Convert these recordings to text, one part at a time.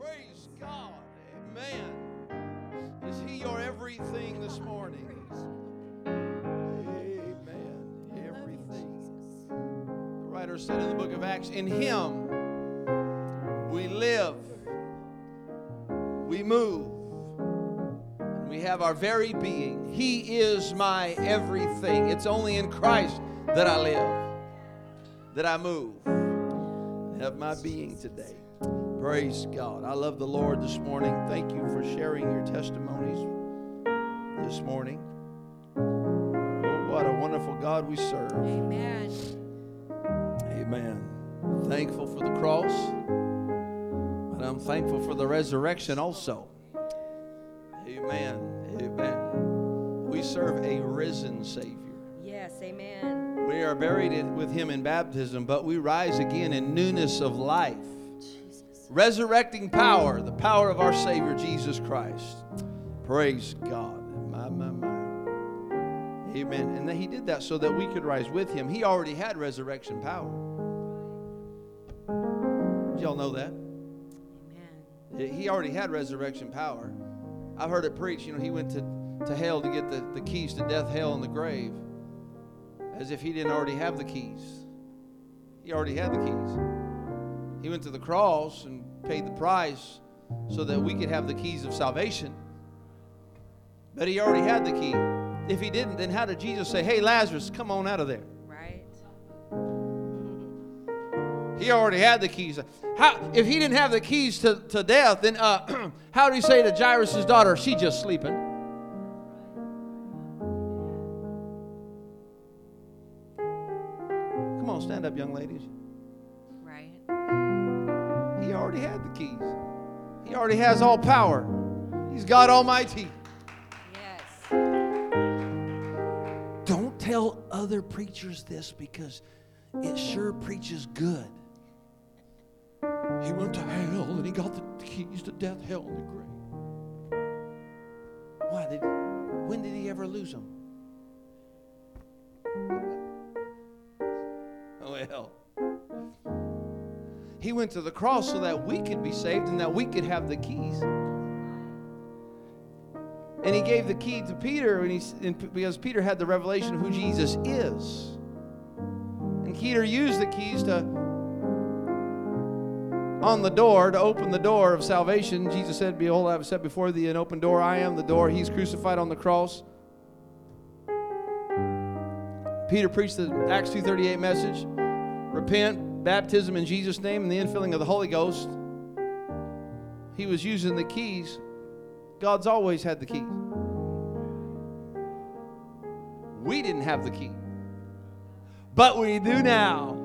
Praise God. Amen. Is He your everything this morning? Amen. Everything. The writer said in the book of Acts, In Him we live, we move, and we have our very being. He is my everything. It's only in Christ that I live, that I move, have my being today. Praise God. I love the Lord this morning. Thank you for sharing your testimonies this morning. Oh, what a wonderful God we serve. Amen. Amen. Thankful for the cross, but I'm thankful for the resurrection also. Amen. Amen. We serve a risen Savior. Yes, amen. We are buried with Him in baptism, but we rise again in newness of life. Resurrecting power, the power of our Savior Jesus Christ. Praise God. My, my, my. Amen. And that He did that so that we could rise with Him. He already had resurrection power. Did y'all know that? Amen. He already had resurrection power. I've heard it preached, you know, he went to, to hell to get the, the keys to death, hell, and the grave. As if he didn't already have the keys. He already had the keys. He went to the cross and paid the price so that we could have the keys of salvation. But he already had the key. If he didn't, then how did Jesus say, Hey, Lazarus, come on out of there? Right. He already had the keys. How, if he didn't have the keys to, to death, then uh, how do he say to Jairus' daughter, she just sleeping? Come on, stand up, young ladies. Right. He already had the keys. He already has all power. He's God Almighty. Yes. Don't tell other preachers this because it sure preaches good. He went to hell and he got the keys to death, hell, and the grave. Why did? When did he ever lose them? Oh well, he went to the cross so that we could be saved and that we could have the keys. And he gave the key to Peter and he, and because Peter had the revelation of who Jesus is. And Peter used the keys to on the door to open the door of salvation. Jesus said, Behold, I have set before thee an open door. I am the door. He's crucified on the cross. Peter preached the Acts 2.38 message. Repent, baptism in Jesus' name, and the infilling of the Holy Ghost. He was using the keys. God's always had the keys. We didn't have the key. But we do now.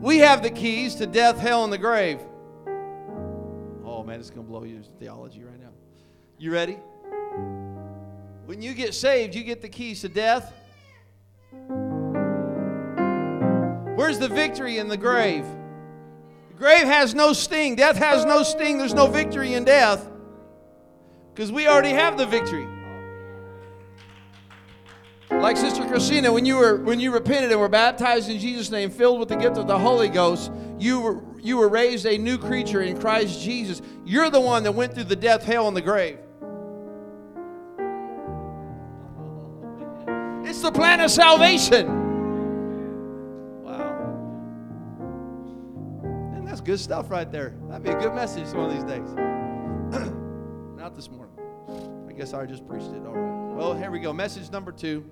We have the keys to death, hell, and the grave. Oh man, it's going to blow your theology right now. You ready? When you get saved, you get the keys to death. Where's the victory in the grave? The grave has no sting. Death has no sting. There's no victory in death because we already have the victory. Like Sister Christina, when you were when you repented and were baptized in Jesus' name, filled with the gift of the Holy Ghost, you were you were raised a new creature in Christ Jesus. You're the one that went through the death, hell, and the grave. The plan of salvation. Wow. And that's good stuff right there. That'd be a good message one of these days. Not this morning. I guess I just preached it. All right. Well, here we go. Message number two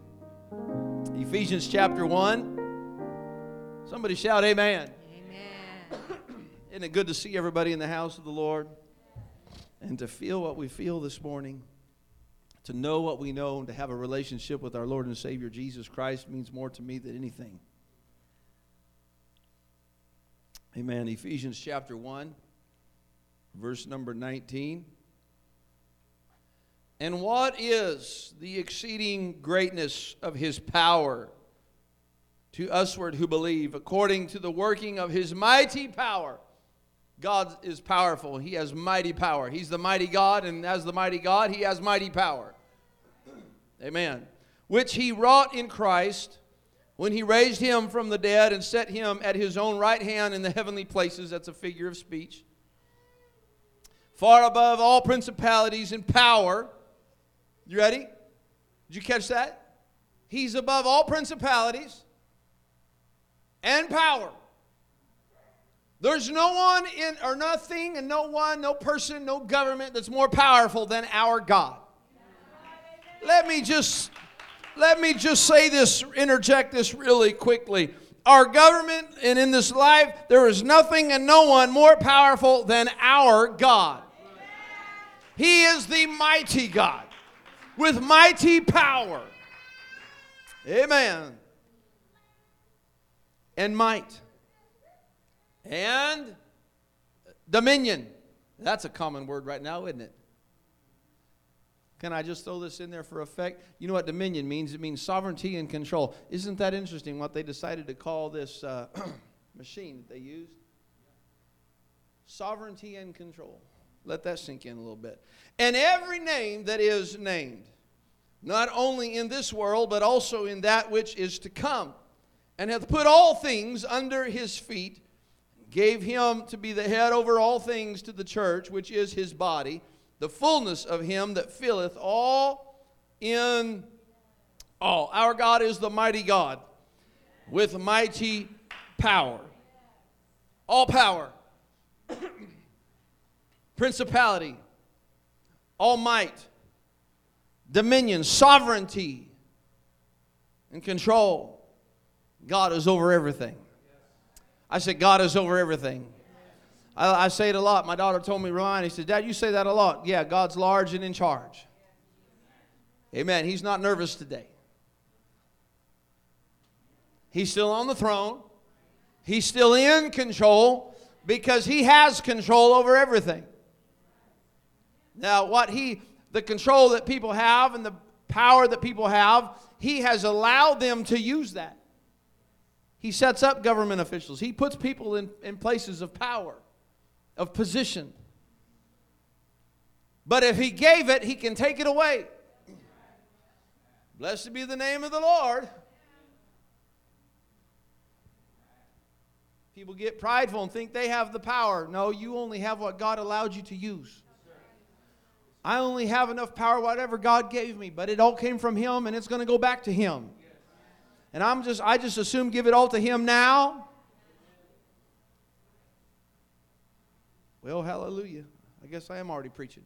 Ephesians chapter 1. Somebody shout, Amen. Amen. Isn't it good to see everybody in the house of the Lord? And to feel what we feel this morning, to know what we know, and to have a relationship with our Lord and Savior Jesus Christ means more to me than anything. Amen. Ephesians chapter 1, verse number 19. And what is the exceeding greatness of his power to usward who believe, according to the working of his mighty power? God is powerful. He has mighty power. He's the mighty God, and as the mighty God, he has mighty power. Amen. Which he wrought in Christ when he raised him from the dead and set him at his own right hand in the heavenly places. That's a figure of speech. Far above all principalities and power. You ready? Did you catch that? He's above all principalities and power. There's no one in or nothing and no one, no person, no government that's more powerful than our God. Let me just let me just say this, interject this really quickly. Our government and in this life, there is nothing and no one more powerful than our God. He is the mighty God with mighty power. Amen. And might and dominion. That's a common word right now, isn't it? Can I just throw this in there for effect? You know what dominion means? It means sovereignty and control. Isn't that interesting what they decided to call this uh, machine that they used? Sovereignty and control. Let that sink in a little bit. And every name that is named, not only in this world, but also in that which is to come, and hath put all things under his feet gave him to be the head over all things to the church, which is his body, the fullness of him that filleth all in all. Our God is the mighty God with mighty power. All power, principality, all might, dominion, sovereignty, and control. God is over everything. I said, God is over everything. I, I say it a lot. My daughter told me, Ryan, he said, Dad, you say that a lot. Yeah, God's large and in charge. Amen. He's not nervous today. He's still on the throne. He's still in control because he has control over everything. Now, what he, the control that people have and the power that people have, he has allowed them to use that. He sets up government officials. He puts people in, in places of power, of position. But if he gave it, he can take it away. Blessed be the name of the Lord. People get prideful and think they have the power. No, you only have what God allowed you to use. I only have enough power, whatever God gave me, but it all came from Him and it's going to go back to Him. And I'm just, I just assume give it all to Him now. Well, hallelujah. I guess I am already preaching.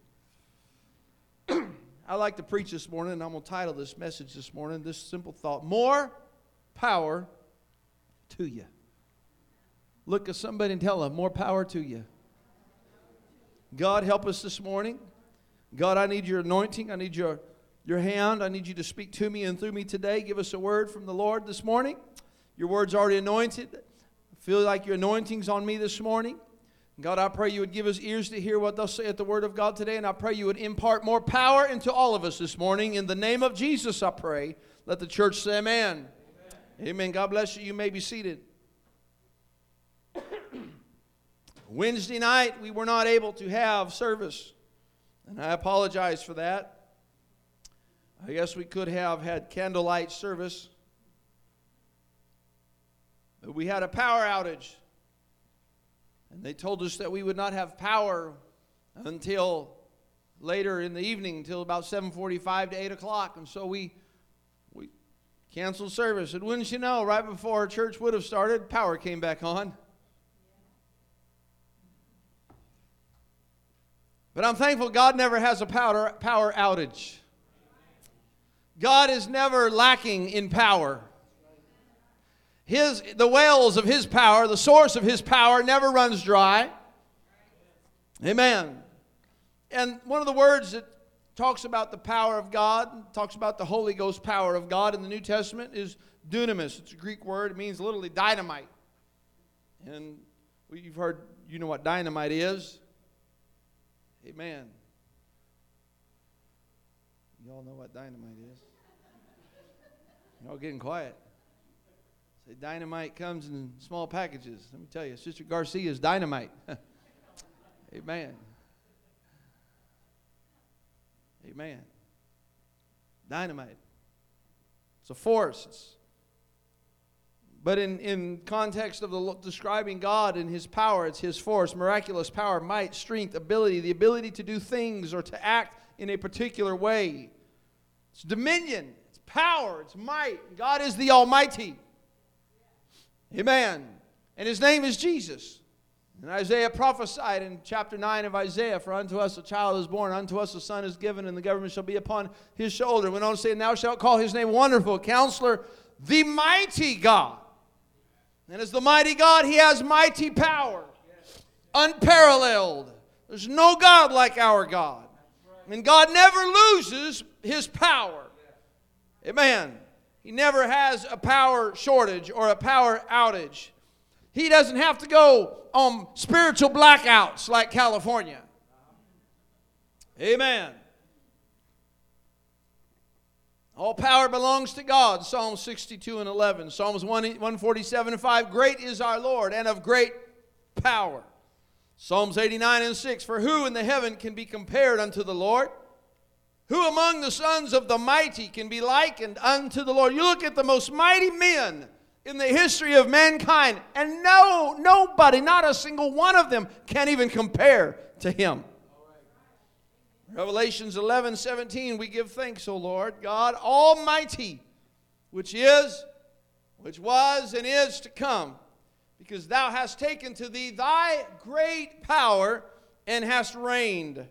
I like to preach this morning, and I'm going to title this message this morning this simple thought More power to you. Look at somebody and tell them, More power to you. God, help us this morning. God, I need your anointing. I need your your hand. I need you to speak to me and through me today. Give us a word from the Lord this morning. Your word's already anointed. I feel like your anointing's on me this morning. God, I pray you would give us ears to hear what say at the word of God today, and I pray you would impart more power into all of us this morning. In the name of Jesus, I pray. Let the church say amen. Amen. amen. God bless you. You may be seated. Wednesday night, we were not able to have service, and I apologize for that. I guess we could have had candlelight service. But we had a power outage. And they told us that we would not have power until later in the evening, until about 7:45 to 8 o'clock. And so we we canceled service. And wouldn't you know, right before our church would have started, power came back on. But I'm thankful God never has a power, power outage. God is never lacking in power. His, the wells of His power, the source of His power, never runs dry. Amen. And one of the words that talks about the power of God, talks about the Holy Ghost power of God in the New Testament is dunamis. It's a Greek word. It means literally dynamite. And you've heard, you know what dynamite is. Amen. You all know what dynamite is. Y'all getting quiet. Say dynamite comes in small packages. Let me tell you, Sister Garcia's dynamite. Amen. Amen. Dynamite. It's a force. It's But in, in context of the describing God and His power, it's His force, miraculous power, might, strength, ability, the ability to do things or to act in a particular way. It's dominion, it's power, it's might. God is the Almighty. Amen. And His name is Jesus. And Isaiah prophesied in chapter 9 of Isaiah, For unto us a child is born, unto us a son is given, and the government shall be upon his shoulder. Went on to say, And thou shalt call his name Wonderful, Counselor, the mighty God. And as the mighty God, he has mighty power, unparalleled. There's no God like our God. And God never loses his power. Amen. He never has a power shortage or a power outage. He doesn't have to go on spiritual blackouts like California. Amen. All power belongs to God. Psalm 62 and 11. Psalms 147 and 5. Great is our Lord and of great power. Psalms 89 and 6. For who in the heaven can be compared unto the Lord? Who among the sons of the mighty can be likened unto the Lord? You look at the most mighty men in the history of mankind, and no, nobody, not a single one of them, can even compare to him. Revelations 11, 17, we give thanks, O Lord, God Almighty, which is, which was, and is to come, because thou hast taken to thee thy great power and hast reigned.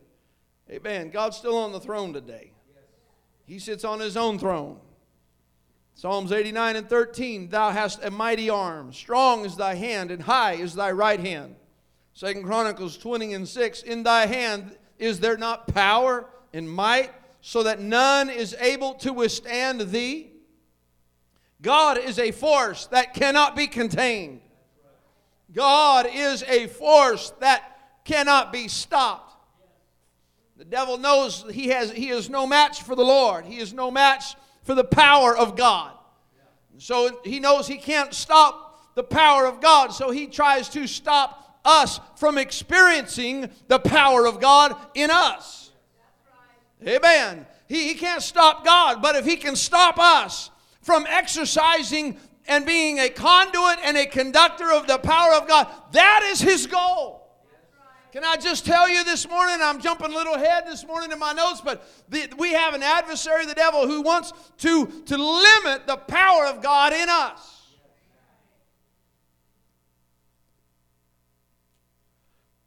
Amen. God's still on the throne today. He sits on his own throne. Psalms 89 and 13 Thou hast a mighty arm, strong is thy hand, and high is thy right hand. Second Chronicles 20 and 6 In thy hand is there not power and might, so that none is able to withstand thee? God is a force that cannot be contained. God is a force that cannot be stopped. The devil knows he, has, he is no match for the Lord. He is no match for the power of God. So he knows he can't stop the power of God, so he tries to stop us from experiencing the power of God in us. Amen. He, he can't stop God, but if he can stop us from exercising and being a conduit and a conductor of the power of God, that is his goal. Can I just tell you this morning? I'm jumping a little ahead this morning in my notes, but the, we have an adversary, the devil, who wants to, to limit the power of God in us.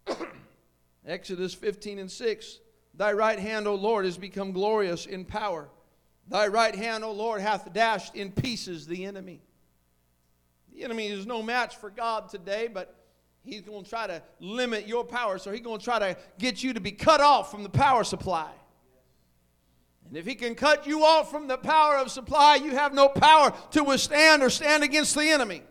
Exodus 15 and 6 Thy right hand, O Lord, has become glorious in power. Thy right hand, O Lord, hath dashed in pieces the enemy. The enemy is no match for God today, but he's going to try to limit your power. So he's going to try to get you to be cut off from the power supply. And if he can cut you off from the power of supply, you have no power to withstand or stand against the enemy.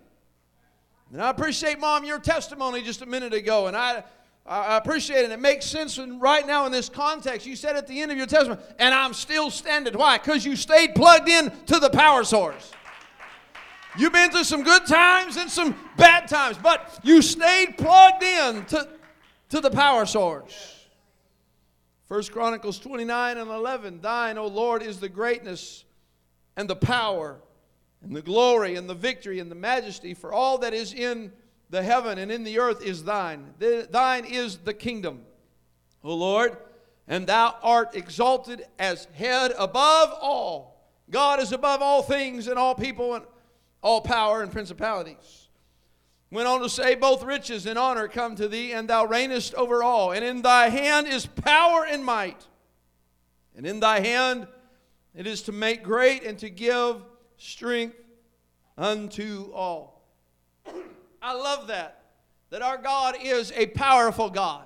And I appreciate, Mom, your testimony just a minute ago. And I, I appreciate it. It makes sense and right now in this context. You said at the end of your testimony, and I'm still standing. Why? Because you stayed plugged in to the power source. You've been through some good times and some bad times, but you stayed plugged in to, to the power source. First Chronicles 29 and 11 Thine, O Lord, is the greatness and the power and the glory and the victory and the majesty, for all that is in the heaven and in the earth is thine. thine is the kingdom, O Lord, and thou art exalted as head above all. God is above all things and all people and all power and principalities. Went on to say, Both riches and honor come to thee, and thou reignest over all. And in thy hand is power and might. And in thy hand it is to make great and to give strength unto all. I love that. That our God is a powerful God.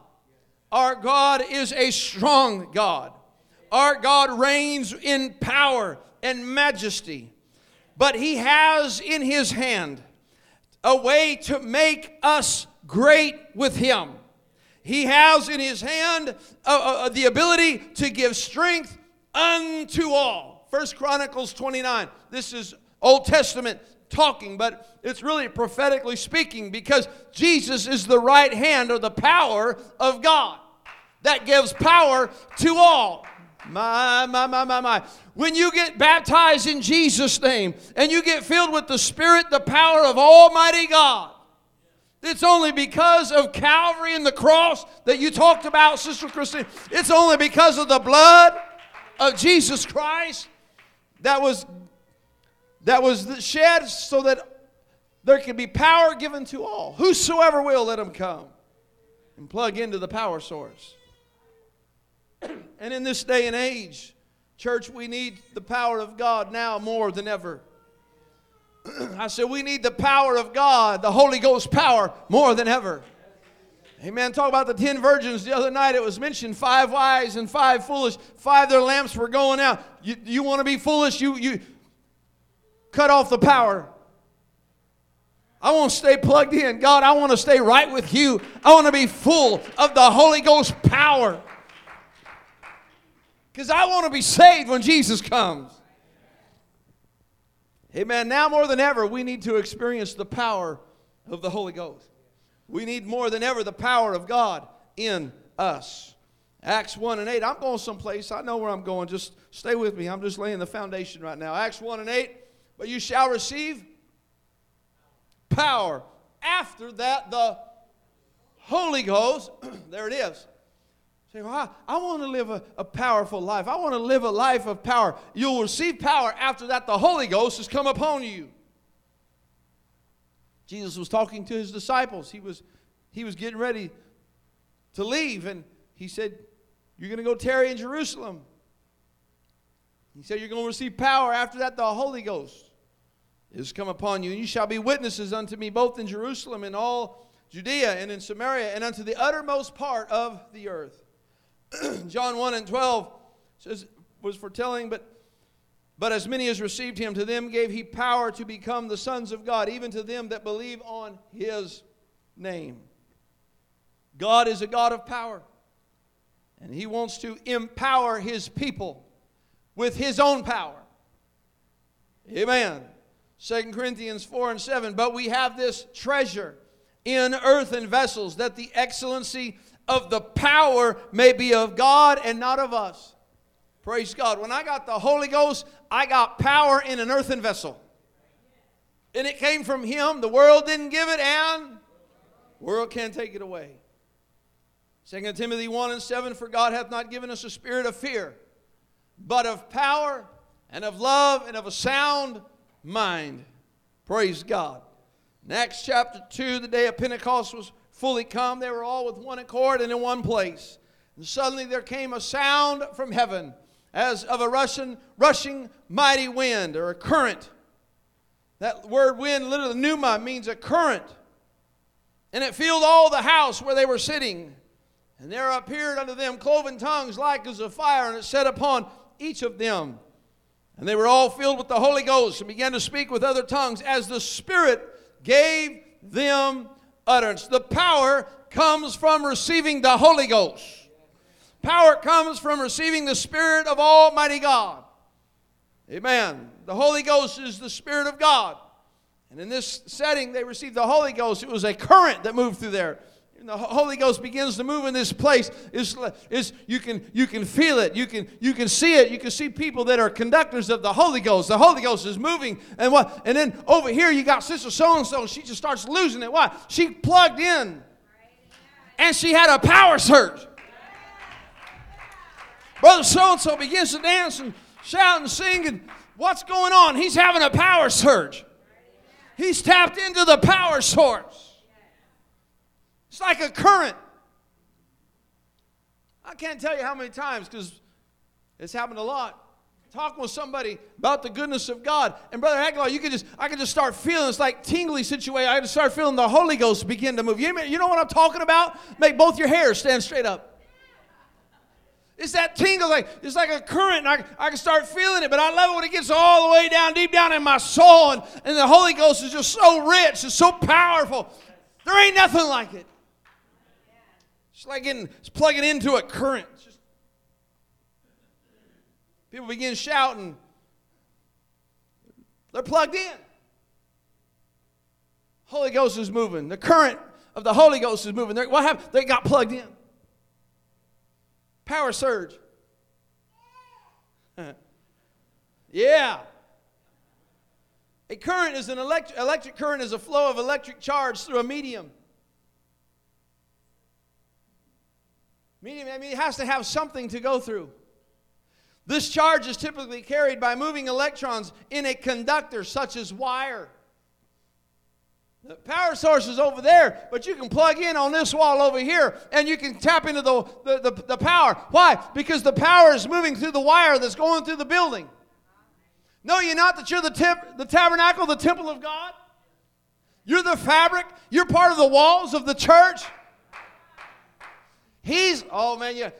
Our God is a strong God. Our God reigns in power and majesty but he has in his hand a way to make us great with him. He has in his hand uh, uh, the ability to give strength unto all. First Chronicles 29. This is Old Testament talking, but it's really prophetically speaking because Jesus is the right hand or the power of God that gives power to all. My, my, my, my, my. When you get baptized in Jesus' name and you get filled with the Spirit, the power of Almighty God, it's only because of Calvary and the cross that you talked about, Sister Christine. It's only because of the blood of Jesus Christ that was that was shed so that there could be power given to all. Whosoever will, let him come and plug into the power source. and in this day and age, church, we need the power of God now more than ever. I said, we need the power of God, the Holy Ghost power, more than ever. Amen. Talk about the ten virgins the other night. It was mentioned five wise and five foolish. Five their lamps were going out. You, you want to be foolish? You you cut off the power. I want to stay plugged in. God, I want to stay right with you. I want to be full of the Holy Ghost power. Because I want to be saved when Jesus comes. Amen. Now more than ever, we need to experience the power of the Holy Ghost. We need more than ever the power of God in us. Acts 1 and 8. I'm going someplace. I know where I'm going. Just stay with me. I'm just laying the foundation right now. Acts 1 and 8. But you shall receive power. After that, the Holy Ghost, there it is, Say, well, I, I want to live a, a powerful life. I want to live a life of power. You'll receive power after that the Holy Ghost has come upon you. Jesus was talking to his disciples. He was, he was getting ready to leave, and he said, You're going to go tarry in Jerusalem. He said, You're going to receive power. After that, the Holy Ghost is come upon you, and you shall be witnesses unto me both in Jerusalem and all Judea and in Samaria and unto the uttermost part of the earth. John 1 and 12 says, was foretelling, but but as many as received him, to them gave he power to become the sons of God, even to them that believe on his name. God is a God of power, and he wants to empower his people with his own power. Amen. 2 Corinthians 4 and 7. But we have this treasure in earthen vessels, that the excellency of the power may be of God and not of us. Praise God. When I got the Holy Ghost, I got power in an earthen vessel. And it came from Him. The world didn't give it, and world can't take it away. 2 Timothy 1 and 7 For God hath not given us a spirit of fear, but of power and of love and of a sound mind. Praise God. In Acts chapter 2, the day of Pentecost was fully come, they were all with one accord and in one place. And suddenly there came a sound from heaven as of a rushing, rushing mighty wind or a current. That word wind, literally pneuma, means a current. And it filled all the house where they were sitting. And there appeared unto them cloven tongues like as of fire, and it set upon each of them. And they were all filled with the Holy Ghost and began to speak with other tongues as the Spirit gave them utterance. The power comes from receiving the Holy Ghost. Power comes from receiving the Spirit of Almighty God. Amen. The Holy Ghost is the Spirit of God. And in this setting, they received the Holy Ghost. It was a current that moved through there. The Holy Ghost begins to move in this place. Is is you can you can feel it. You can you can see it. You can see people that are conductors of the Holy Ghost. The Holy Ghost is moving, and what? And then over here you got Sister So and So. She just starts losing it. Why? She plugged in, and she had a power surge. Brother so and so begins to dance and shout and sing, and what's going on? He's having a power surge. He's tapped into the power source. It's like a current. I can't tell you how many times because it's happened a lot. Talking with somebody about the goodness of God, and brother Aguilar, you could just I could just start feeling it's like tingly situation. I just start feeling the Holy Ghost begin to move. You, know what I'm talking about? Make both your hairs stand straight up. It's that tingle, like it's like a current. I, I can start feeling it, but I love it when it gets all the way down, deep down in my soul, and, and the Holy Ghost is just so rich, it's so powerful. There ain't nothing like it. It's like getting, it's plugging into a current. Just, people begin shouting. They're plugged in. Holy Ghost is moving. The current of the Holy Ghost is moving. They're, what happened? They got plugged in. Power surge. yeah. A current is an elect- electric current is a flow of electric charge through a medium. I mean, it has to have something to go through. This charge is typically carried by moving electrons in a conductor such as wire. The power source is over there, but you can plug in on this wall over here and you can tap into the, the, the, the power. Why? Because the power is moving through the wire that's going through the building. Know you not that you're the, temp- the tabernacle, the temple of God? You're the fabric, you're part of the walls of the church. He's, oh man, you,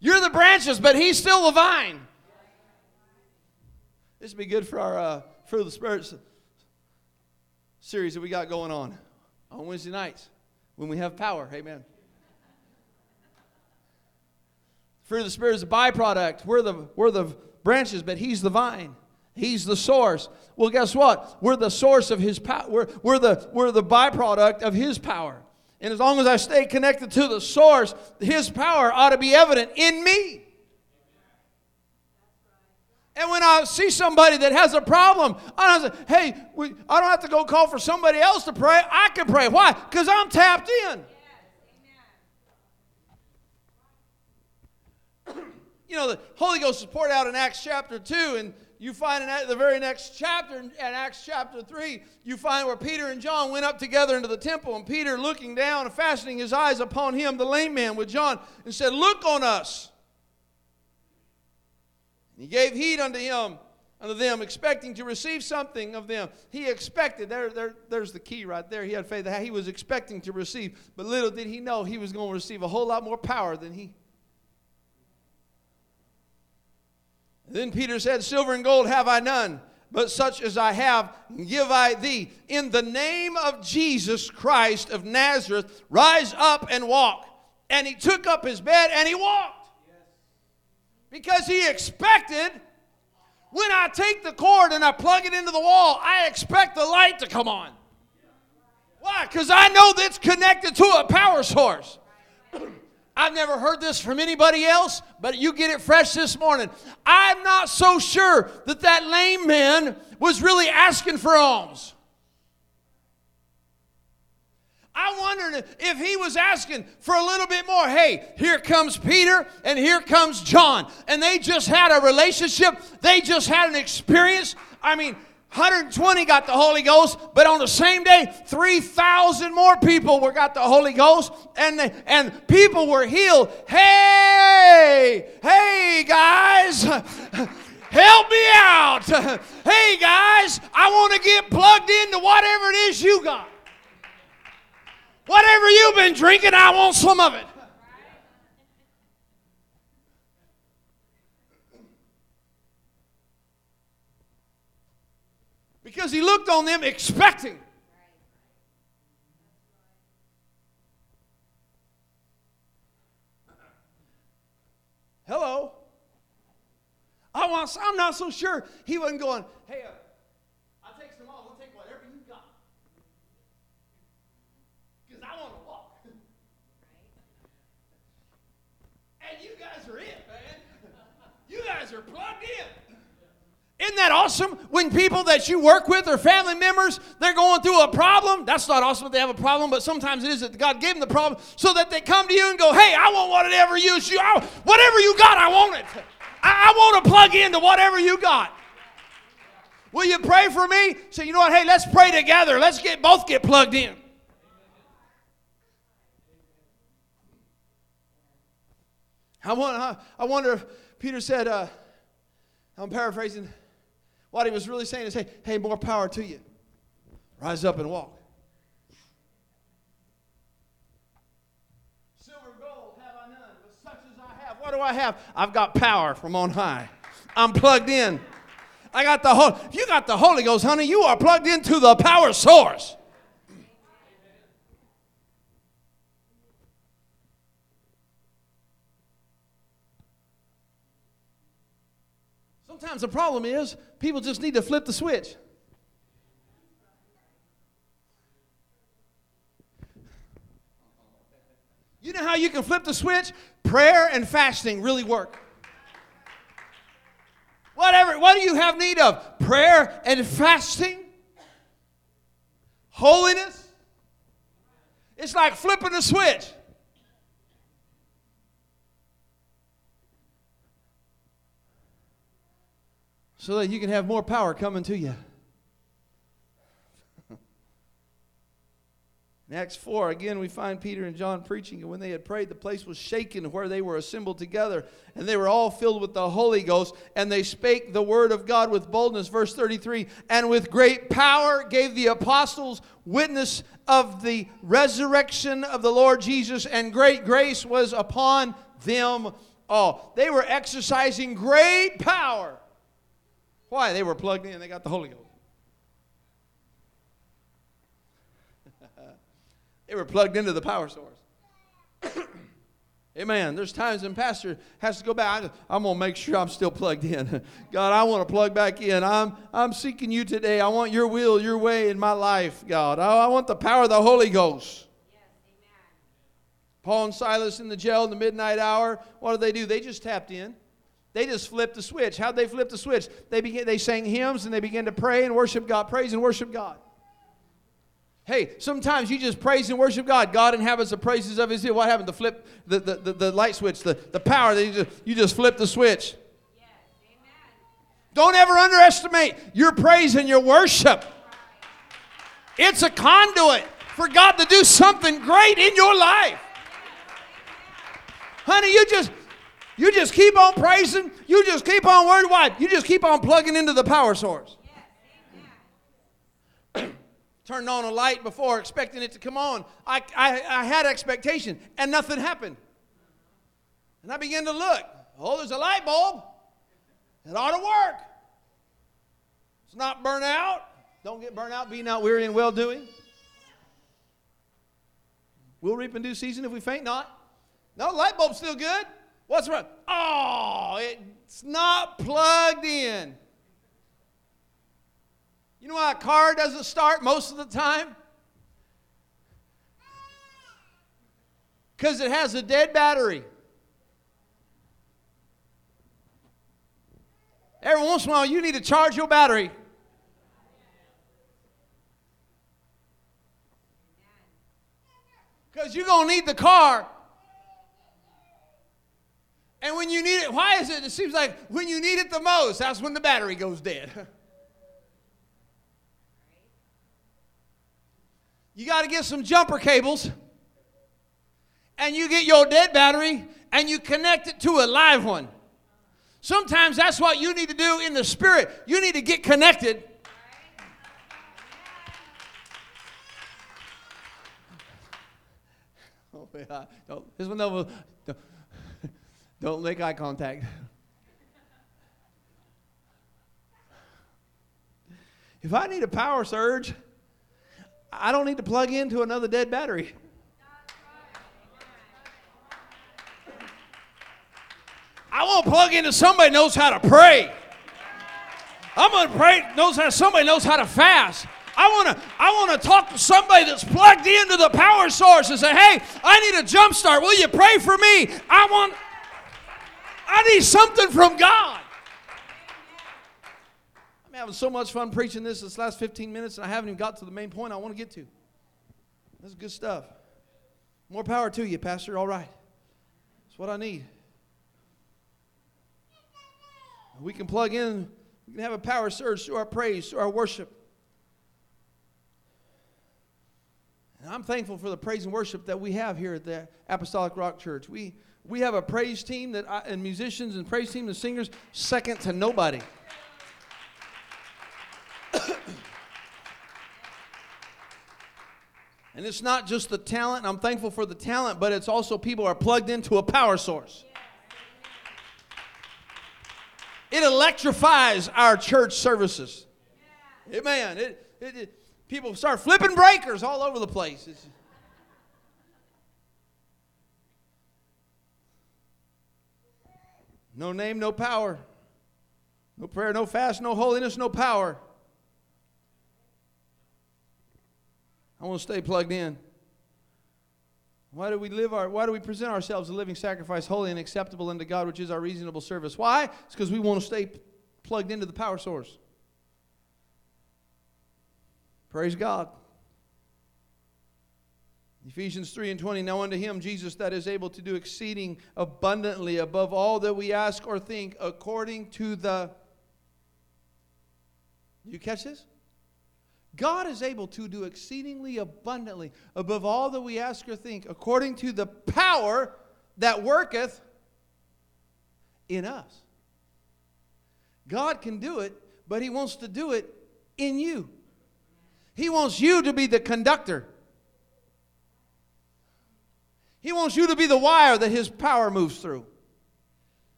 you're the branches, but he's still the vine. This would be good for our uh, Fruit of the Spirit series that we got going on on Wednesday nights when we have power. Amen. Fruit of the Spirit is a byproduct. We're the, we're the branches, but He's the vine. He's the source. Well, guess what? We're the source of His power. We're, we're, the, we're the byproduct of His power. And as long as I stay connected to the source, His power ought to be evident in me. And when I see somebody that has a problem, I don't say, hey, we, I don't have to go call for somebody else to pray. I can pray. Why? Because I'm tapped in. you know, the Holy Ghost is poured out in Acts chapter 2, and you find in the very next chapter, in Acts chapter 3, you find where Peter and John went up together into the temple, and Peter looking down and fastening his eyes upon him, the lame man, with John, and said, Look on us. And he gave heed unto him, unto them, expecting to receive something of them. He expected, there, there, there's the key right there. He had faith that he was expecting to receive, but little did he know he was going to receive a whole lot more power than he Then Peter said, Silver and gold have I none, but such as I have give I thee. In the name of Jesus Christ of Nazareth, rise up and walk. And he took up his bed and he walked. Because he expected, when I take the cord and I plug it into the wall, I expect the light to come on. Why? Because I know that's connected to a power source. I've never heard this from anybody else, but you get it fresh this morning. I'm not so sure that that lame man was really asking for alms. I wondered if he was asking for a little bit more. Hey, here comes Peter and here comes John. And they just had a relationship, they just had an experience. I mean, 120 got the Holy Ghost, but on the same day, 3,000 more people were got the Holy Ghost, and, and people were healed. Hey, hey, guys, help me out. Hey, guys, I want to get plugged into whatever it is you got. Whatever you've been drinking, I want some of it. Because he looked on them expecting. Hello. I want, I'm not so sure he wasn't going, hey, uh, I'll take some off. I'll take whatever you got. Because I want to walk. and you guys are it, man. You guys are. Isn't that awesome when people that you work with or family members, they're going through a problem? That's not awesome that they have a problem, but sometimes it is that God gave them the problem so that they come to you and go, hey, I want whatever you, I, whatever you got, I want it. I, I want to plug into whatever you got. Will you pray for me? Say, you know what? Hey, let's pray together. Let's get both get plugged in. I wonder, I wonder if Peter said, uh, I'm paraphrasing. What he was really saying is, hey, hey, more power to you. Rise up and walk. Silver and gold have I none, but such as I have. What do I have? I've got power from on high. I'm plugged in. I got the whole. If you got the Holy Ghost, honey, you are plugged into the power source. Sometimes the problem is people just need to flip the switch. You know how you can flip the switch? Prayer and fasting really work. Whatever, what do you have need of? Prayer and fasting? Holiness? It's like flipping a switch. So that you can have more power coming to you. In Acts 4, again, we find Peter and John preaching, and when they had prayed, the place was shaken where they were assembled together, and they were all filled with the Holy Ghost, and they spake the word of God with boldness. Verse 33 And with great power gave the apostles witness of the resurrection of the Lord Jesus, and great grace was upon them all. They were exercising great power. Why? They were plugged in, they got the Holy Ghost. They were plugged into the power source. Amen. There's times when pastor has to go back. I'm going to make sure I'm still plugged in. God, I want to plug back in. I'm, I'm seeking you today. I want your will, your way in my life, God. I, I want the power of the Holy Ghost. Yes, Paul and Silas in the jail in the midnight hour, what did they do? They just tapped in. They just flipped the switch. How'd they flip the switch? They began, they sang hymns and they began to pray and worship God, praise and worship God. Hey, sometimes you just praise and worship God. God inhabits the praises of his ear. What happened? The flip, the, the, the, the light switch, the, the power that you just, you just flip the switch. Yes, Don't ever underestimate your praise and your worship. It's a conduit for God to do something great in your life. Honey, you just you just keep on praising. You just keep on word wide. You just keep on plugging into the power source turned on a light before expecting it to come on. I, I, I had expectation and nothing happened. And I began to look. Oh, there's a light bulb. It ought to work. It's not burnt out. Don't get burnt out, be not weary in well doing. We'll reap in due season if we faint not. No, light bulb's still good. What's wrong? Oh, it's not plugged in. You know why a car doesn't start most of the time? Because it has a dead battery. Every once in a while, you need to charge your battery. Because you're going to need the car. And when you need it, why is it? It seems like when you need it the most, that's when the battery goes dead. You got to get some jumper cables and you get your dead battery and you connect it to a live one. Sometimes that's what you need to do in the spirit. You need to get connected. Oh, yeah. This one, no, don't, make eye contact. If I need a power surge, I don't need to plug into another dead battery. I want to plug into somebody knows how to pray. I'm going to pray knows how somebody knows how to fast. I want to I want to talk to somebody that's plugged into the power source and say, "Hey, I need a jump start. Will you pray for me? I want I need something from God." I'm having so much fun preaching this this last 15 minutes, and I haven't even got to the main point I want to get to. That's good stuff. More power to you, Pastor. All right. That's what I need. We can plug in, we can have a power surge through our praise, through our worship. And I'm thankful for the praise and worship that we have here at the Apostolic Rock Church. We, we have a praise team that I, and musicians and praise team and singers second to nobody. and it's not just the talent, I'm thankful for the talent, but it's also people are plugged into a power source. It electrifies our church services. Amen. It, it, it, people start flipping breakers all over the place. It's, no name, no power. No prayer, no fast, no holiness, no power. I want to stay plugged in. Why do we live our why do we present ourselves a living sacrifice holy and acceptable unto God which is our reasonable service? Why? It's because we want to stay plugged into the power source. Praise God. Ephesians 3 and 20. Now unto him, Jesus, that is able to do exceeding abundantly above all that we ask or think, according to the. You catch this? God is able to do exceedingly abundantly above all that we ask or think, according to the power that worketh in us. God can do it, but He wants to do it in you. He wants you to be the conductor. He wants you to be the wire that His power moves through.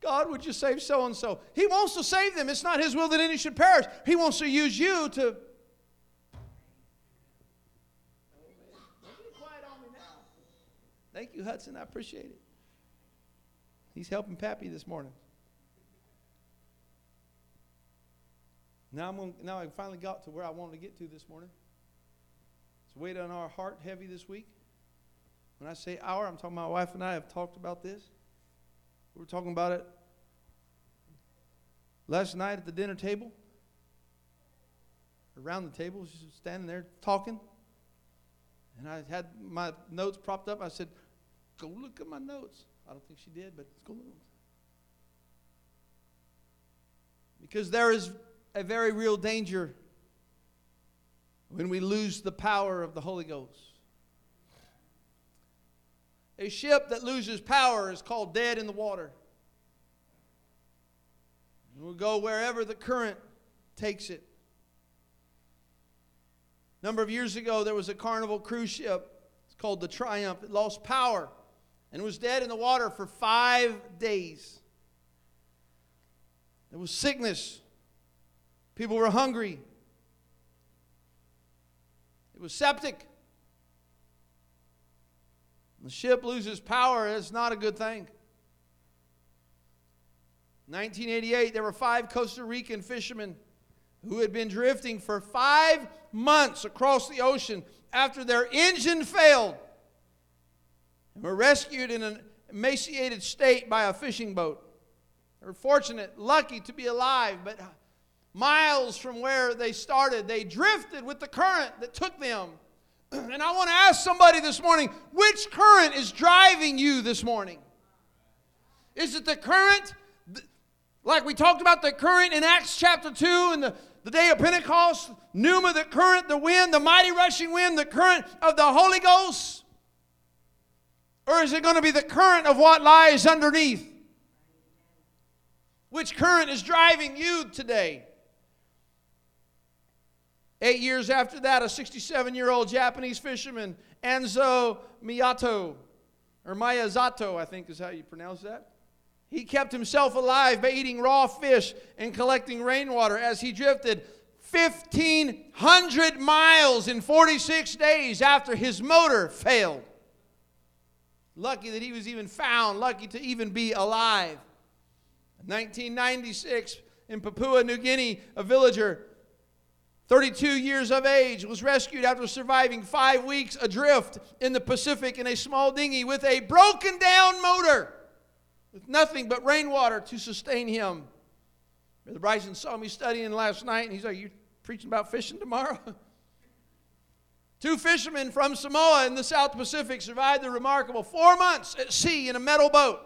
God, would you save so and so? He wants to save them. It's not His will that any should perish. He wants to use you to. Thank you, Hudson. I appreciate it. He's helping Pappy this morning. Now I'm gonna, now I finally got to where I wanted to get to this morning. It's weight on our heart heavy this week. When I say our, I'm talking my wife and I have talked about this. We were talking about it last night at the dinner table. Around the table, just standing there talking. And I had my notes propped up. I said, Go look at my notes. I don't think she did, but go look. Because there is a very real danger when we lose the power of the Holy Ghost. A ship that loses power is called dead in the water. It will go wherever the current takes it. A number of years ago, there was a carnival cruise ship. It's called the Triumph. It lost power and was dead in the water for five days. There was sickness. People were hungry. It was septic. The ship loses power, it's not a good thing. 1988, there were five Costa Rican fishermen who had been drifting for five months across the ocean after their engine failed and were rescued in an emaciated state by a fishing boat. They were fortunate, lucky to be alive, but miles from where they started, they drifted with the current that took them and I want to ask somebody this morning which current is driving you this morning? Is it the current, like we talked about the current in Acts chapter 2 and the, the day of Pentecost? Pneuma, the current, the wind, the mighty rushing wind, the current of the Holy Ghost? Or is it going to be the current of what lies underneath? Which current is driving you today? Eight years after that, a 67 year old Japanese fisherman, Anzo Miyato, or Miyazato, I think is how you pronounce that. He kept himself alive by eating raw fish and collecting rainwater as he drifted 1,500 miles in 46 days after his motor failed. Lucky that he was even found, lucky to even be alive. 1996, in Papua New Guinea, a villager 32 years of age, was rescued after surviving five weeks adrift in the Pacific in a small dinghy with a broken down motor, with nothing but rainwater to sustain him. Brother Bryson saw me studying last night, and he's like, You preaching about fishing tomorrow? Two fishermen from Samoa in the South Pacific survived the remarkable four months at sea in a metal boat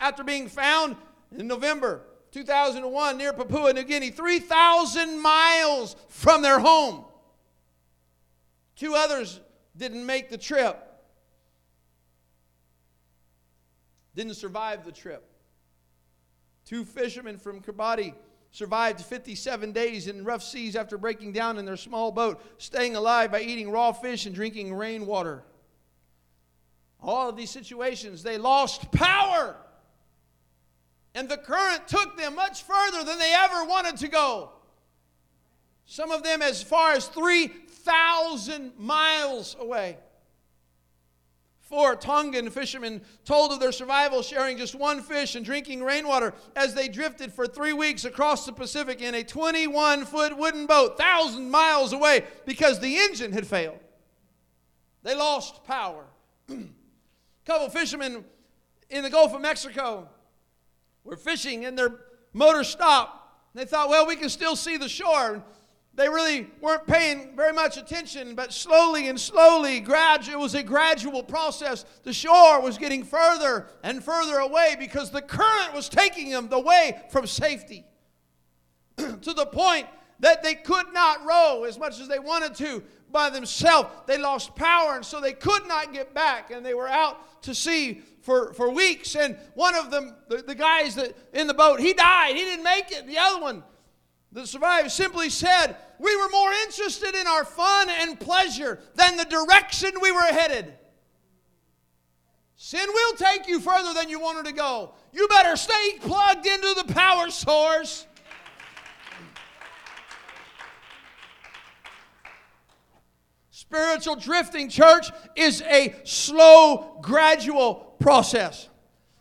after being found in November 2001 near Papua New Guinea, 3,000 miles from their home. Two others didn't make the trip, didn't survive the trip. Two fishermen from Kiribati survived 57 days in rough seas after breaking down in their small boat, staying alive by eating raw fish and drinking rainwater. All of these situations, they lost power. And the current took them much further than they ever wanted to go. Some of them as far as 3,000 miles away. Four Tongan fishermen told of their survival sharing just one fish and drinking rainwater as they drifted for three weeks across the Pacific in a 21 foot wooden boat, thousand miles away, because the engine had failed. They lost power. A couple fishermen in the Gulf of Mexico were fishing and their motor stopped They thought, well, we can still see the shore. They really weren't paying very much attention, but slowly and slowly, gradu- it was a gradual process. The shore was getting further and further away because the current was taking them away from safety to the point that they could not row as much as they wanted to by themselves. They lost power, and so they could not get back, and they were out to sea for, for weeks. And one of them, the, the guys that in the boat, he died. He didn't make it. The other one that survived simply said, We were more interested in our fun and pleasure than the direction we were headed. Sin will take you further than you wanted to go. You better stay plugged into the power source. Spiritual drifting, church, is a slow, gradual process.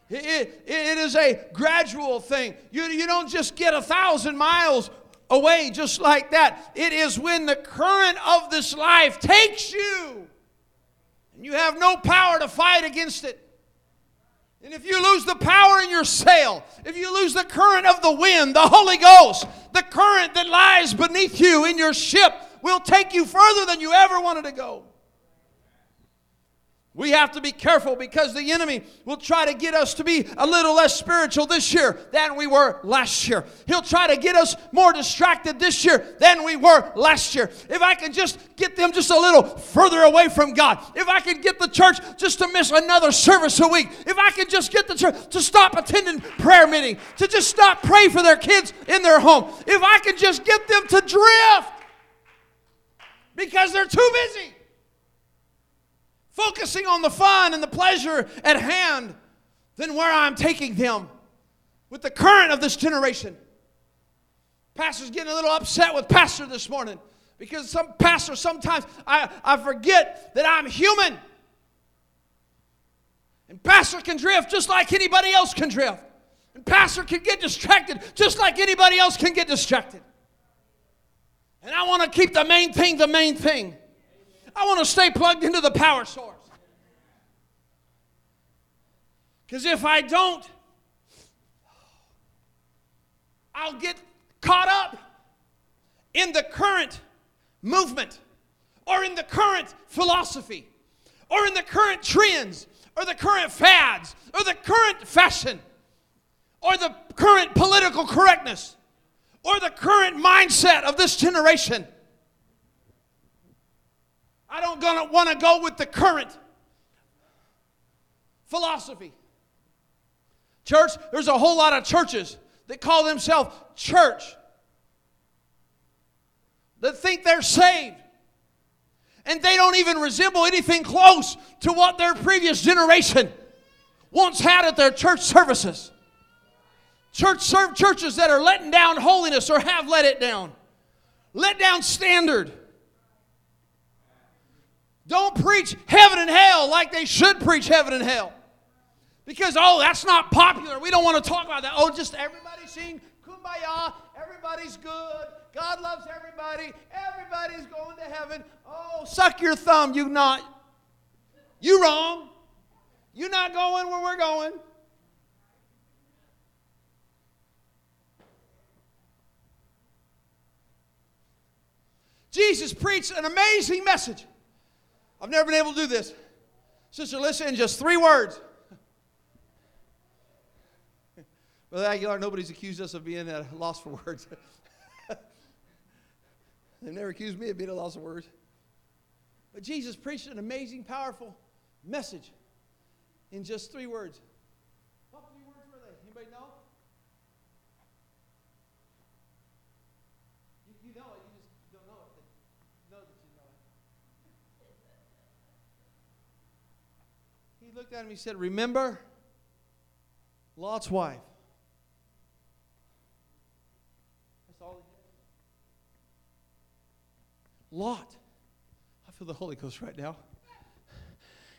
It, it, is a gradual thing. You, you don't just get a thousand miles away just like that. It is when the current of this life takes you and you have no power to fight against it. And if you lose the power in your sail, if you lose the current of the wind, the Holy Ghost, the current that lies beneath you in your ship will take you further than you ever wanted to go. We have to be careful because the enemy will try to get us to be a little less spiritual this year than we were last year. He'll try to get us more distracted this year than we were last year. If I can just get them just a little further away from God, if I can get the church just to miss another service a week, if I can just get the church to stop attending prayer meeting, to just stop praying for their kids in their home, if I can just get them to drift because they're too busy focusing on the fun and the pleasure at hand than where I'm taking them with the current of this generation. Pastor's getting a little upset with Pastor this morning because some pastor sometimes I, I forget that I'm human. And pastor can drift just like anybody else can drift. And pastor can get distracted just like anybody else can get distracted. And I want to keep the main thing the main thing. I want to stay plugged into the power source. Because if I don't, I'll get caught up in the current movement or in the current philosophy or in the current trends or the current fads or the current fashion or the current political correctness or the current mindset of this generation. I don't gonna want to go with the current philosophy. Church, there's a whole lot of churches that call themselves church that think they're saved. And they don't even resemble anything close to what their previous generation once had at their church services. Church serve churches that are letting down holiness or have let it down. Let down standard. Don't preach heaven and hell like they should preach heaven and hell. Because, oh, that's not popular. We don't want to talk about that. Oh, just everybody sing kumbaya. Everybody's good. God loves everybody. Everybody's going to heaven. Oh, suck your thumb. You not. You wrong. You're not going where we're going. Jesus preached an amazing message. I've never been able to do this. Sister, listen in just three words. Brother Aguilar, nobody's accused us of being at a loss for words. They've never accused me of being at a loss of words. But Jesus preached an amazing, powerful message in just three words. What three words were they? Anybody know? You, you know it, you just don't know it. Know that you know it. He looked at him, he said, Remember Lot's wife. That's all he did. Lot, I feel the Holy Ghost right now.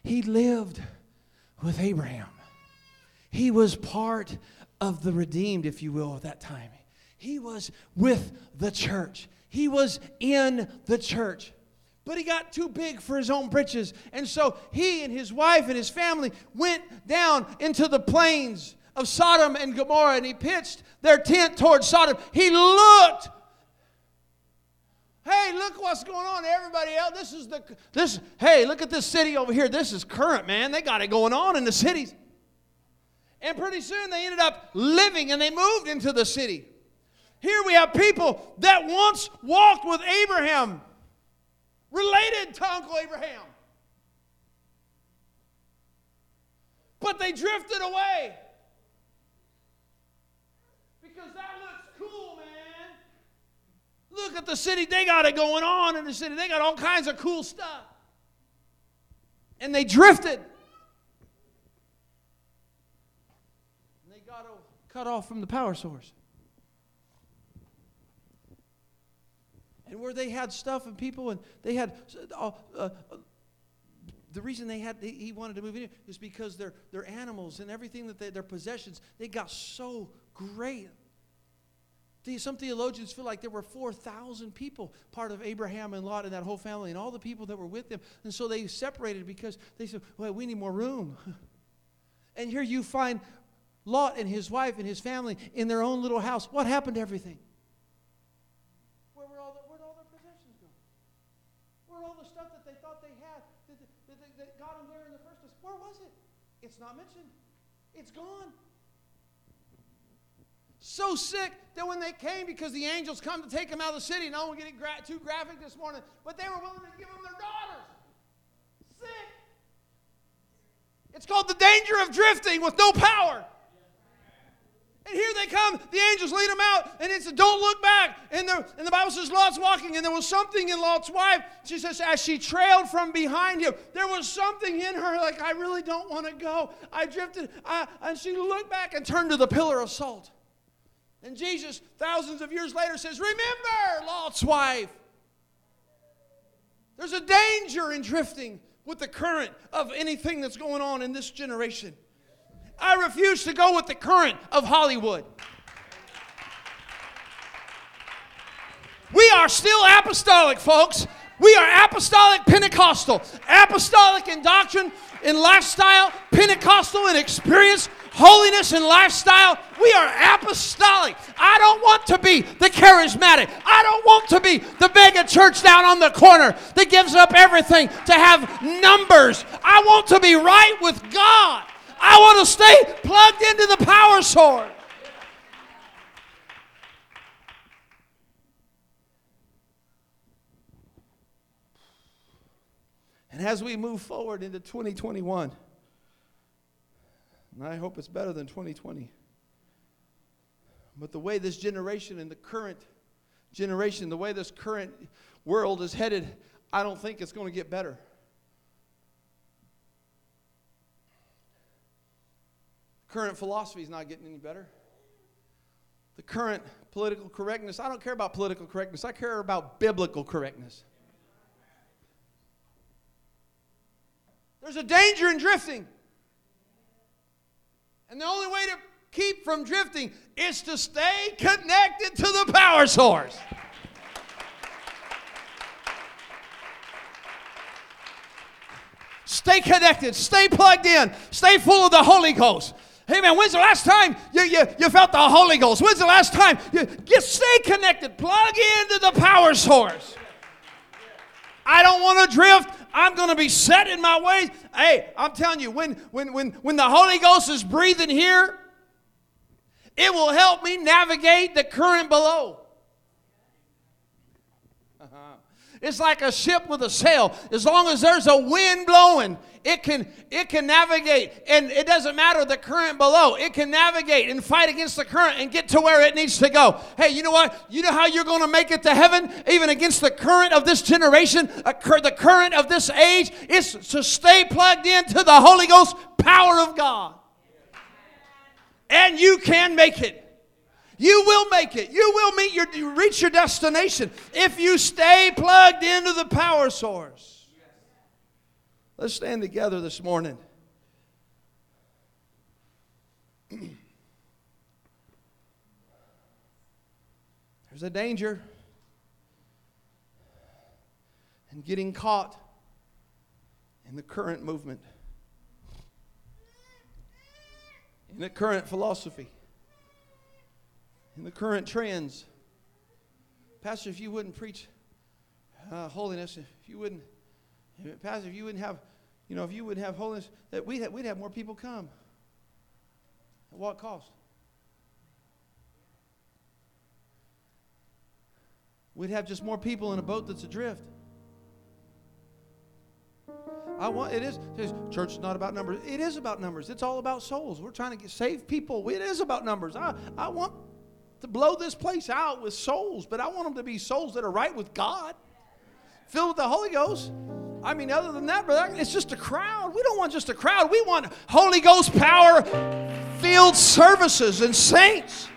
He lived with Abraham. He was part of the redeemed, if you will, at that time. He was with the church. He was in the church. But he got too big for his own britches. And so he and his wife and his family went down into the plains of Sodom and Gomorrah and he pitched their tent towards Sodom, he looked. Hey, look what's going on. Everybody else, this is the this. Hey, look at this city over here. This is current, man. They got it going on in the cities. And pretty soon they ended up living and they moved into the city. Here we have people that once walked with Abraham, related to Uncle Abraham. But they drifted away. Because that looks cool, man. Look at the city. They got it going on in the city. They got all kinds of cool stuff. And they drifted. And they got cut off from the power source. And where they had stuff and people and they had uh, uh, the reason they had he wanted to move in is because their their animals and everything that they, their possessions they got so great some theologians feel like there were 4,000 people, part of Abraham and Lot and that whole family, and all the people that were with them. And so they separated because they said, Well, we need more room. And here you find Lot and his wife and his family in their own little house. What happened to everything? It's not mentioned. It's gone. So sick that when they came, because the angels come to take them out of the city, and I don't want to get gra- too graphic this morning, but they were willing to give them their daughters. Sick. It's called the danger of drifting with no power. And here they come. The angels lead them out, and it says, "Don't look back." And the and the Bible says Lot's walking, and there was something in Lot's wife. She says, as she trailed from behind him, there was something in her like, "I really don't want to go." I drifted, I, and she looked back and turned to the pillar of salt. And Jesus, thousands of years later, says, "Remember Lot's wife." There's a danger in drifting with the current of anything that's going on in this generation. I refuse to go with the current of Hollywood. We are still apostolic, folks. We are apostolic Pentecostal, apostolic in doctrine, in lifestyle, Pentecostal in experience, holiness and lifestyle. We are apostolic. I don't want to be the charismatic. I don't want to be the mega church down on the corner that gives up everything to have numbers. I want to be right with God. I want to stay plugged into the power source. And as we move forward into 2021, and I hope it's better than 2020, but the way this generation and the current generation, the way this current world is headed, I don't think it's going to get better. Current philosophy is not getting any better. The current political correctness, I don't care about political correctness, I care about biblical correctness. There's a danger in drifting. And the only way to keep from drifting is to stay connected to the power source. Stay connected, stay plugged in, stay full of the Holy Ghost. Hey man, when's the last time you, you, you felt the Holy Ghost? When's the last time you get stay connected? Plug into the power source. I don't want to drift. I'm going to be set in my ways. Hey, I'm telling you, when when when when the Holy Ghost is breathing here, it will help me navigate the current below. Uh-huh. It's like a ship with a sail. As long as there's a wind blowing, it can it can navigate. And it doesn't matter the current below. It can navigate and fight against the current and get to where it needs to go. Hey you know what? You know how you're going to make it to heaven? Even against the current of this generation the current of this age is to stay plugged into the holy ghost power of god. And you can make it you will make it. You will meet your you reach your destination if you stay plugged into the power source. Let's stand together this morning. There's a danger in getting caught in the current movement. in the current philosophy, in the current trends. Pastor, if you wouldn't preach uh, holiness, if you wouldn't, Pastor, if you wouldn't have, you know, if you wouldn't have holiness, that we'd have, we'd have more people come. At what cost? We'd have just more people in a boat that's adrift. I want it is church is not about numbers. It is about numbers. It's all about souls. We're trying to get, save people. It is about numbers. I, I want to blow this place out with souls, but I want them to be souls that are right with God, filled with the Holy Ghost. I mean, other than that, brother, it's just a crowd. We don't want just a crowd. We want Holy Ghost power filled services and saints.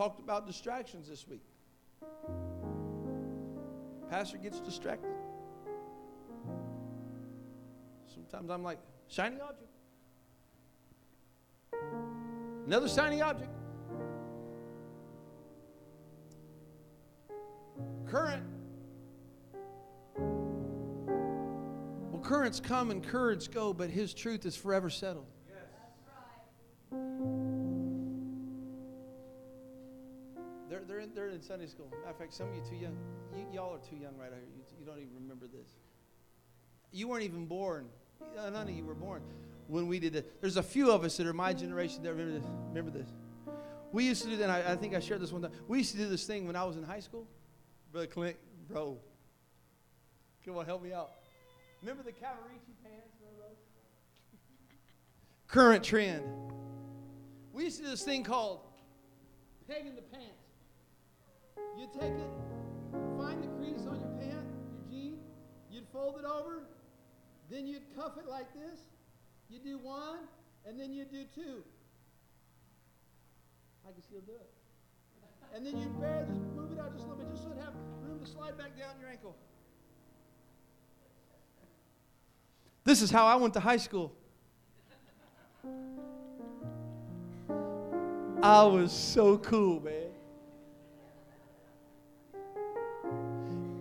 talked about distractions this week. Pastor gets distracted. Sometimes I'm like, shiny object. Another shiny object. Current. Well, currents come and currents go, but his truth is forever settled. they're in, they're in Sunday school. Matter of fact, some of you too young. You, y'all are too young right here. You, you don't even remember this. You weren't even born. None of you were born when we did it. There's a few of us that are my generation that remember this. Remember this. We used to do that. I, I think I shared this one time. We used to do this thing when I was in high school. Brother Clint, bro, come on, help me out. Remember the Cavaricci pants. Current trend. We used to do this thing called pegging the pants. You take it, find the crease on your pant, your jean, you'd fold it over, then you'd cuff it like this. You do one, and then you do two. I can still do it. And then you'd bear this, move it out just a little bit, just so it have room to slide back down your ankle. This is how I went to high school. I was so cool, man.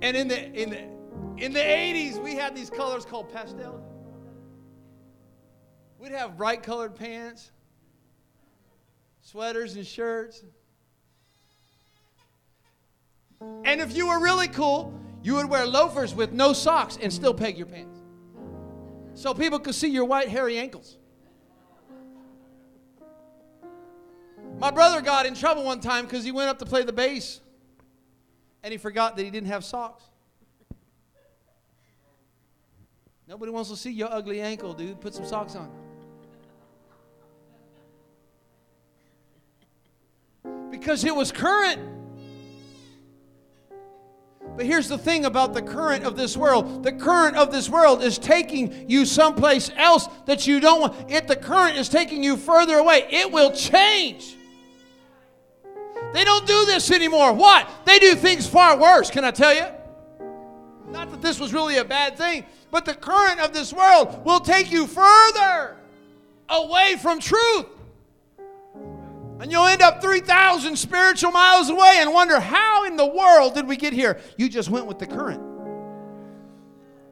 And in the in the in the 80s, we had these colors called pastel. We'd have bright colored pants, sweaters and shirts. And if you were really cool, you would wear loafers with no socks and still peg your pants. So people could see your white hairy ankles. My brother got in trouble one time because he went up to play the bass and he forgot that he didn't have socks. Nobody wants to see your ugly ankle, dude. Put some socks on. Because it was current. But here's the thing about the current of this world the current of this world is taking you someplace else that you don't want. If the current is taking you further away, it will change. They don't do this anymore. What? They do things far worse, can I tell you? Not that this was really a bad thing, but the current of this world will take you further away from truth. And you'll end up 3,000 spiritual miles away and wonder, how in the world did we get here? You just went with the current.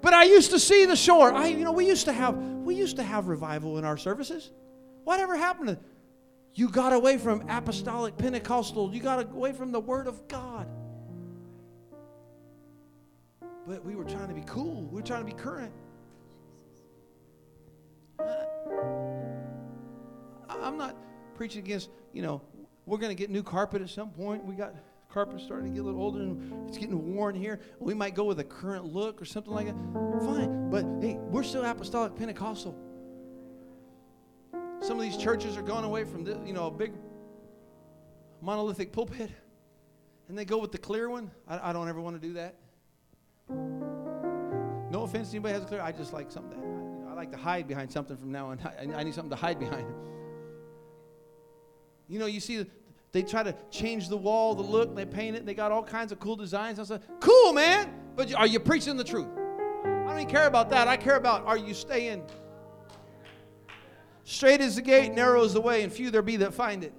But I used to see the shore. I, you know, we used to have, we used to have revival in our services. Whatever happened to you got away from apostolic Pentecostal. You got away from the Word of God. But we were trying to be cool. We were trying to be current. I'm not preaching against, you know, we're going to get new carpet at some point. We got carpet starting to get a little older and it's getting worn here. We might go with a current look or something like that. Fine. But hey, we're still apostolic Pentecostal. Some of these churches are going away from the, you know a big monolithic pulpit, and they go with the clear one. I, I don't ever want to do that. No offense anybody has a clear. I just like something. You know, I like to hide behind something from now on. I, I need something to hide behind. You know, you see, they try to change the wall, the look. They paint it. They got all kinds of cool designs. I said, cool, man. But are you preaching the truth? I don't even care about that. I care about are you staying Straight is the gate, narrow is the way, and few there be that find it.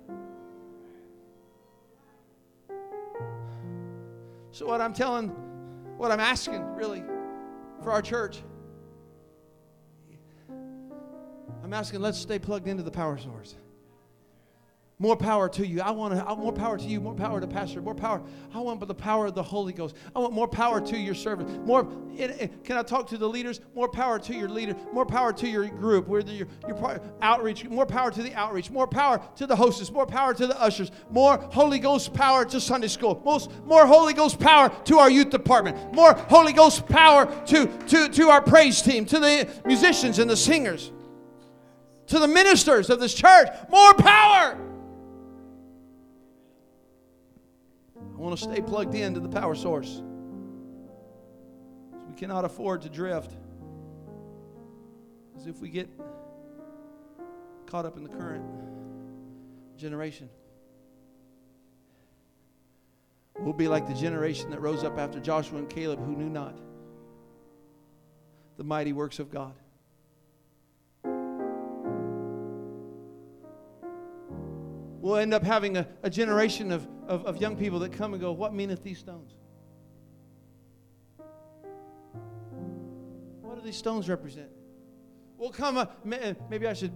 So, what I'm telling what I'm asking, really, for our church. I'm asking, let's stay plugged into the power source. More power to you. I want to, more power to you, more power to pastor, more power. I want the power of the Holy Ghost. I want more power to your servant. More, can I talk to the leaders? More power to your leader, more power to your group, where your, your outreach, more power to the outreach, more power to the hostess, more power to the ushers, more Holy Ghost power to Sunday school, most, more Holy Ghost power to our youth department, more Holy Ghost power to, to, to our praise team, to the musicians and the singers, to the ministers of this church. More power. I want to stay plugged in to the power source. So we cannot afford to drift. As if we get caught up in the current generation. We'll be like the generation that rose up after Joshua and Caleb who knew not the mighty works of God. we'll end up having a, a generation of, of, of young people that come and go, What meaneth these stones? What do these stones represent? We'll come, uh, maybe I should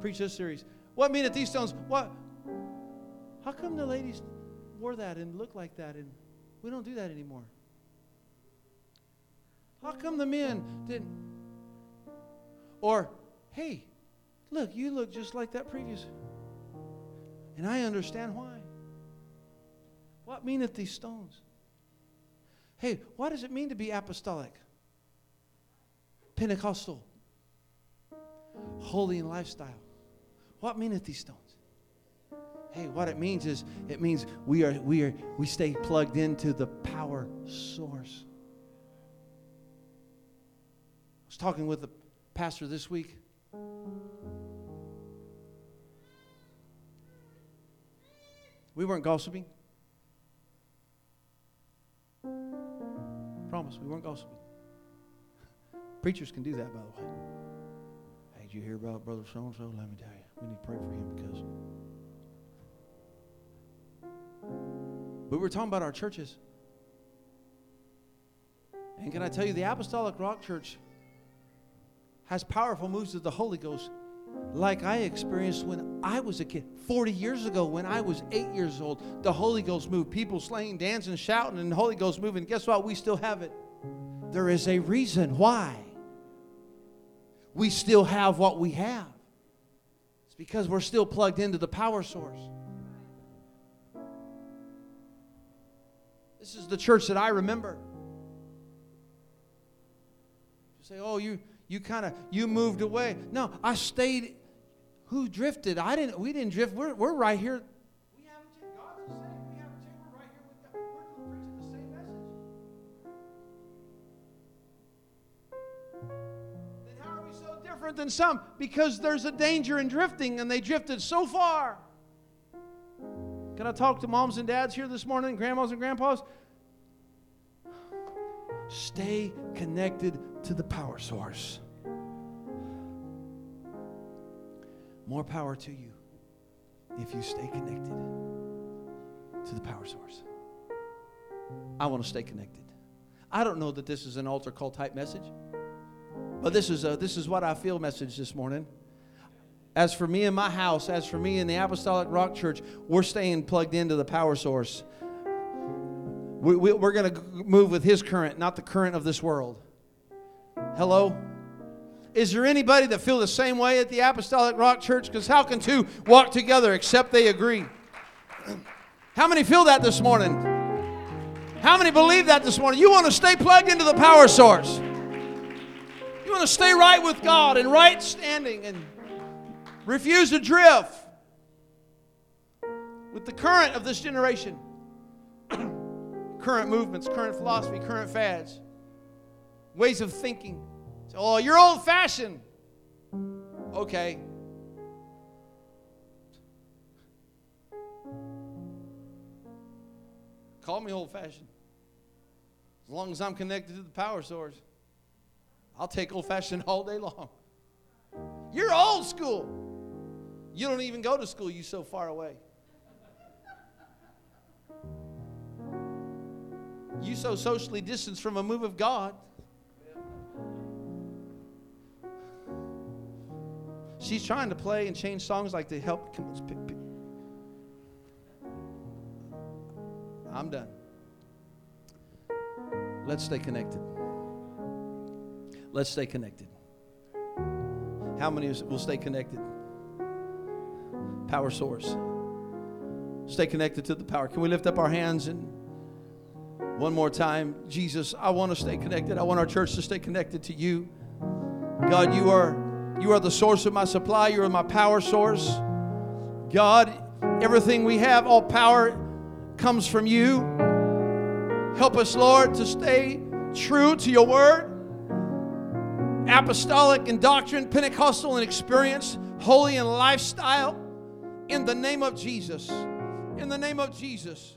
preach this series. What meaneth these stones? What? How come the ladies wore that and looked like that and we don't do that anymore? How come the men didn't? Or, hey, look, you look just like that previous. And I understand why. What meaneth these stones? Hey, what does it mean to be apostolic? Pentecostal. Holy in lifestyle. What meaneth these stones? Hey, what it means is it means we are we are we stay plugged into the power source. I was talking with the pastor this week. We weren't gossiping. Promise, we weren't gossiping. Preachers can do that, by the way. Hey, did you hear about Brother so and so? Let me tell you, we need to pray for him because. But we're talking about our churches. And can I tell you, the Apostolic Rock Church has powerful moves of the Holy Ghost like I experienced when I was a kid. 40 years ago, when I was eight years old, the Holy Ghost moved. People slaying, dancing, shouting, and the Holy Ghost moving. Guess what? We still have it. There is a reason why we still have what we have. It's because we're still plugged into the power source. This is the church that I remember. You say, oh, you you kind of you moved away. No, I stayed. Who drifted? I didn't. We didn't drift. We're, we're right here. We haven't. God's the same. We haven't right here the same message. Then how are we so different than some? Because there's a danger in drifting, and they drifted so far. Can I talk to moms and dads here this morning, grandmas and grandpas? Stay connected to the power source. More power to you if you stay connected to the power source. I want to stay connected. I don't know that this is an altar call type message, but this is a, this is what I feel message this morning. As for me and my house, as for me and the Apostolic Rock Church, we're staying plugged into the power source. We, we, we're going to move with His current, not the current of this world. Hello? Is there anybody that feel the same way at the Apostolic Rock Church? Because how can two walk together except they agree? How many feel that this morning? How many believe that this morning? You want to stay plugged into the power source. You want to stay right with God and right standing and refuse to drift with the current of this generation current movements, current philosophy, current fads, ways of thinking. Oh, you're old fashioned. Okay. Call me old fashioned. As long as I'm connected to the power source, I'll take old fashioned all day long. You're old school. You don't even go to school, you're so far away. You so socially distanced from a move of God. She's trying to play and change songs like to help. I'm done. Let's stay connected. Let's stay connected. How many will stay connected? Power source. Stay connected to the power. Can we lift up our hands and one more time? Jesus, I want to stay connected. I want our church to stay connected to you. God, you are you are the source of my supply. You are my power source. God, everything we have, all power comes from you. Help us, Lord, to stay true to your word apostolic in doctrine, Pentecostal in experience, holy in lifestyle. In the name of Jesus. In the name of Jesus.